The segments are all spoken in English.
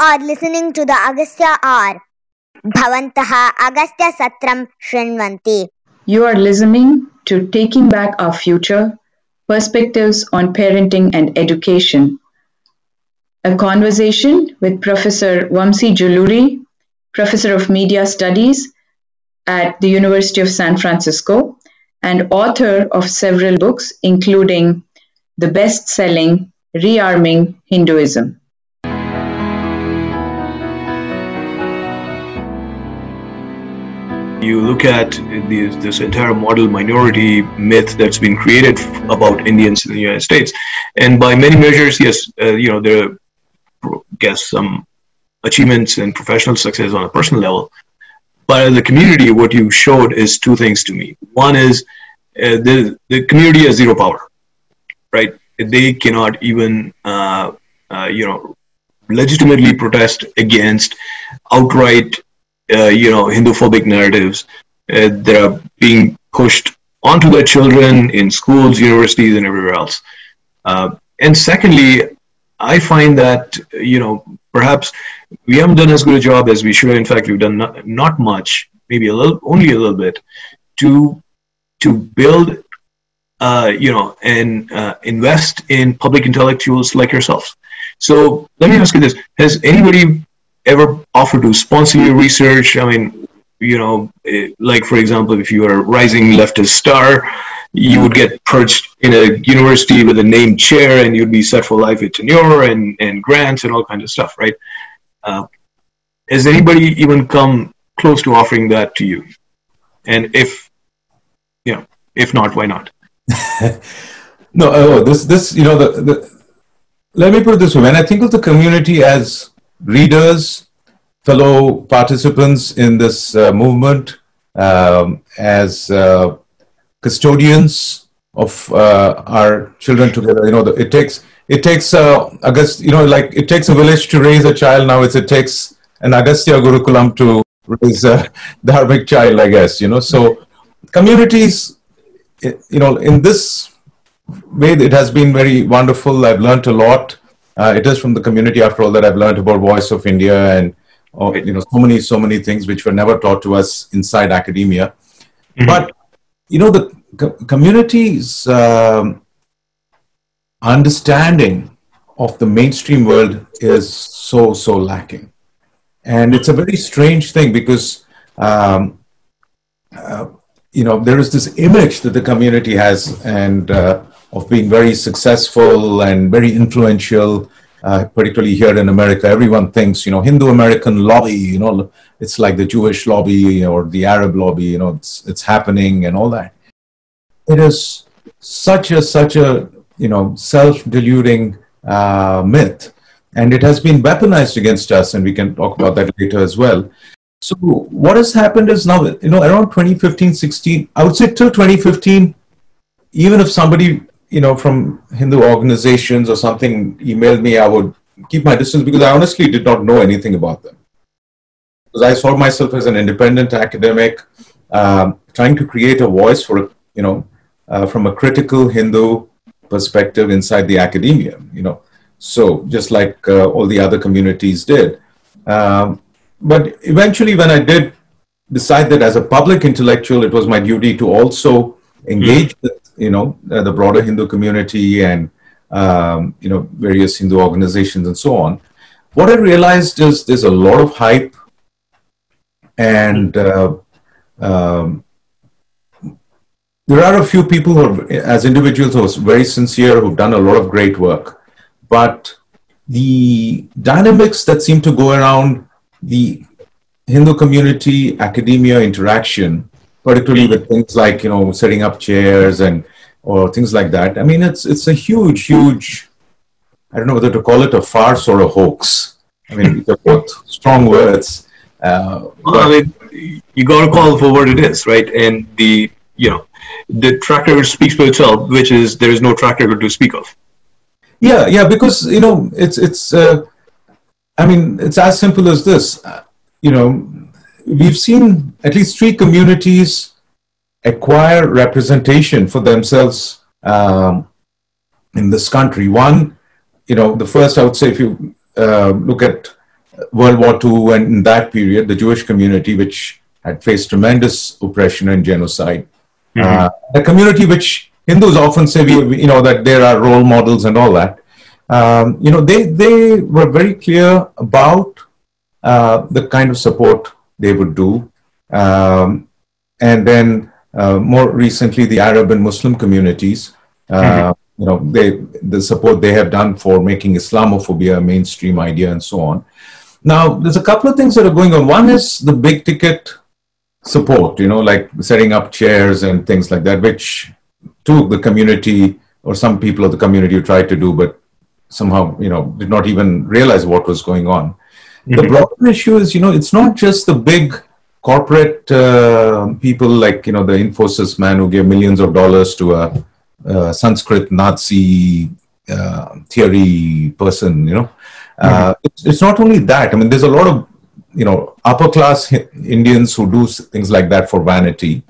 are listening to the Agastya Hour. Bhavantaha Agastya Satram Shrinvanti. You are listening to Taking Back Our Future Perspectives on Parenting and Education. A conversation with Professor Vamsi Juluri, Professor of Media Studies at the University of San Francisco and author of several books, including the best selling Rearming Hinduism. You look at this, this entire model minority myth that's been created about Indians in the United States, and by many measures, yes, uh, you know there are, guess some achievements and professional success on a personal level, but as a community, what you showed is two things to me. One is uh, the the community has zero power, right? They cannot even uh, uh you know legitimately protest against outright uh, you know Hindu-phobic narratives uh, that are being pushed onto their children in schools, universities, and everywhere else. Uh, and secondly, I find that you know perhaps we haven't done as good a job as we should. In fact, we've done not, not much, maybe a little, only a little bit, to to build, uh, you know, and uh, invest in public intellectuals like yourselves. So let me ask you this: Has anybody ever offered to sponsor your research? I mean, you know, eh, like for example, if you are a rising leftist star, you would get perched in a university with a named chair and you'd be set for life with tenure and, and grants and all kinds of stuff, right? Uh, has anybody even come close to offering that to you? And if, you know, if not, why not? no, oh, this, this, you know, the, the, let me put it this way. When I think of the community as readers, fellow participants in this uh, movement, um, as uh, custodians of uh, our children together. You know, the, it takes it takes uh, I guess you know like it takes a village to raise a child. Now it's it takes an Agastya Gurukulam to raise a dharmic child. I guess you know. So communities, you know, in this way, it has been very wonderful. I've learned a lot. Uh, it is from the community, after all, that I've learned about Voice of India and oh, you know so many so many things which were never taught to us inside academia. Mm-hmm. But you know the co- community's um, understanding of the mainstream world is so so lacking, and it's a very strange thing because. Um, uh, you know there is this image that the community has and uh, of being very successful and very influential, uh, particularly here in America. Everyone thinks, you know, Hindu American lobby, you know, it's like the Jewish lobby or the Arab lobby, you know, it's, it's happening and all that. It is such a, such a, you know, self deluding uh, myth. And it has been weaponized against us, and we can talk about that later as well. So, what has happened is now, you know, around 2015, 16, I would say till 2015, even if somebody you know, from Hindu organizations or something emailed me, I would keep my distance because I honestly did not know anything about them. Because I saw myself as an independent academic, um, trying to create a voice for, you know, uh, from a critical Hindu perspective inside the academia, you know. So just like uh, all the other communities did. Um, but eventually, when I did decide that as a public intellectual, it was my duty to also engage mm-hmm. with you know uh, the broader Hindu community and um, you know various Hindu organizations and so on. What I realized is there's a lot of hype, and uh, um, there are a few people who, are, as individuals, who are very sincere, who've done a lot of great work, but the dynamics that seem to go around the Hindu community academia interaction particularly with things like you know setting up chairs and or things like that. I mean, it's it's a huge, huge. I don't know whether to call it a farce or a hoax. I mean, they're both strong words. Uh, well, I mean, you got to call it for what it is, right? And the you know, the track record speaks for itself, which is there is no track record to speak of. Yeah, yeah, because you know, it's it's. Uh, I mean, it's as simple as this. Uh, you know, we've seen at least three communities acquire representation for themselves um, in this country. One, you know, the first I would say, if you uh, look at World War II and in that period, the Jewish community, which had faced tremendous oppression and genocide, mm-hmm. uh, a community which Hindus often say, we, you know, that there are role models and all that. Um, you know, they, they were very clear about uh, the kind of support they would do. Um, and then more recently, the Arab and Muslim communities, uh, mm-hmm. you know, they, the support they have done for making Islamophobia a mainstream idea and so on. Now, there's a couple of things that are going on. One is the big ticket support, you know, like setting up chairs and things like that, which to the community or some people of the community tried to do, but somehow, you know, did not even realize what was going on. Mm-hmm. The broader issue is, you know, it's not just the big corporate uh, people like, you know, the Infosys man who gave millions of dollars to a, a Sanskrit Nazi uh, theory person, you know. Uh, it's, it's, not only that. I mean, there's a lot of you know upper class Indians who do things like that for vanity.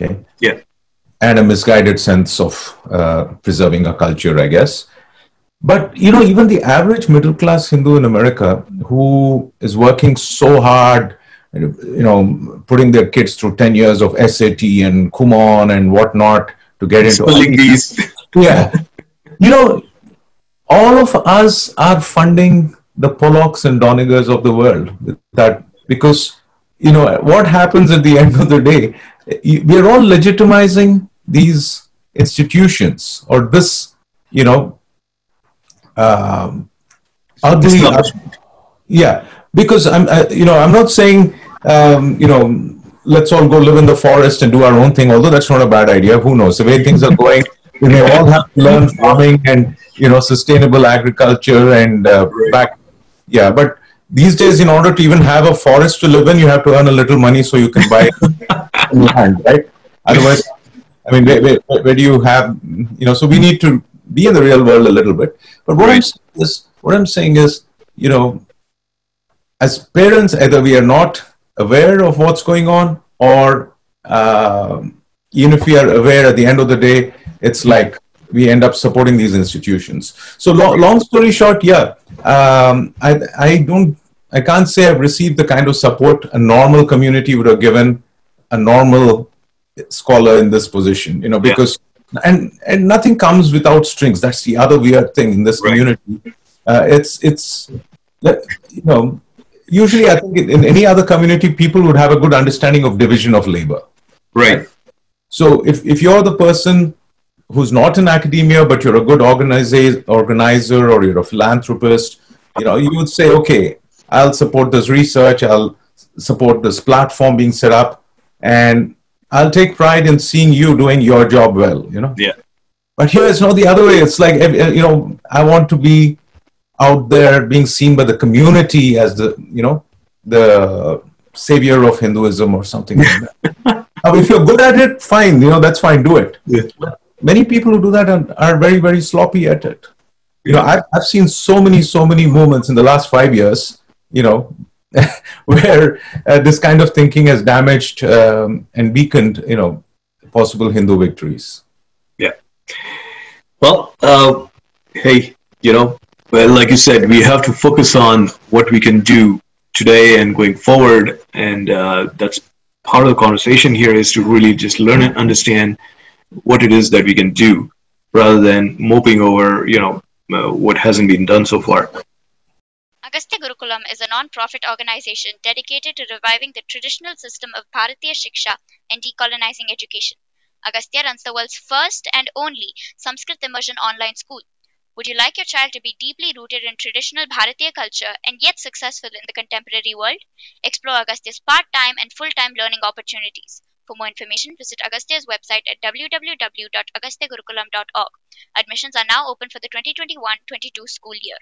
Okay. Yeah. And a misguided sense of uh, preserving a culture, I guess. But you know, even the average middle class Hindu in America who is working so hard, you know, putting their kids through ten years of SAT and Kumon and whatnot to get into these. Yeah. You know, all of us are funding the Pollocks and Donigers of the world. That because you know what happens at the end of the day, we are all legitimizing these institutions or this, you know, um, ugly. yeah, because I'm, uh, you know, I'm not saying, um, you know, let's all go live in the forest and do our own thing. Although that's not a bad idea. Who knows? The way things are going, we may all have to learn farming and you know sustainable agriculture and uh, back yeah but these days in order to even have a forest to live in you have to earn a little money so you can buy land right otherwise i mean where, where, where, do you have you know so we need to be in the real world a little bit but what right. i'm saying is what i'm saying is you know as parents either we are not aware of what's going on or uh, even if we are aware at the end of the day it's like we end up supporting these institutions. So long, long story short, yeah, um, I, I don't, I can't say I've received the kind of support a normal community would have given a normal scholar in this position, you know, because, yeah. and, and nothing comes without strings. That's the other weird thing in this right. community. Uh, it's, it's, you know, usually I think in any other community, people would have a good understanding of division of labor. Right. So if, if you're the person who's not in academia, but you're a good organizer, organizer or you're a philanthropist, you know, you would say, okay, I'll support this research, I'll support this platform being set up, and I'll take pride in seeing you doing your job well, you know? Yeah. But here it's not the other way. It's like, eh, eh, you know, I want to be out there being seen by the community as the, you know, the savior of Hinduism or something like that. now, if you're good at it, fine, you know, that's fine, do it. Yeah many people who do that are, are very, very sloppy at it. You know, I've, I've seen so many, so many moments in the last five years, you know, where uh, this kind of thinking has damaged um, and weakened, you know, possible Hindu victories. Yeah. Well, uh, hey, you know, well, like you said, we have to focus on what we can do today and going forward, and uh, that's part of the conversation here is to really just learn and understand what it is that we can do rather than moping over, you know, uh, what hasn't been done so far. Agastya Gurukulam is a non-profit organization dedicated to reviving the traditional system of Bharatiya Shiksha and decolonizing education. Agastya runs the world's first and only Sanskrit immersion online school. Would you like your child to be deeply rooted in traditional Bharatiya culture and yet successful in the contemporary world? Explore Agastya's part-time and full-time learning opportunities. For more information, visit Agastya's website at www.agastyagurukulam.org. Admissions are now open for the 2021-22 school year.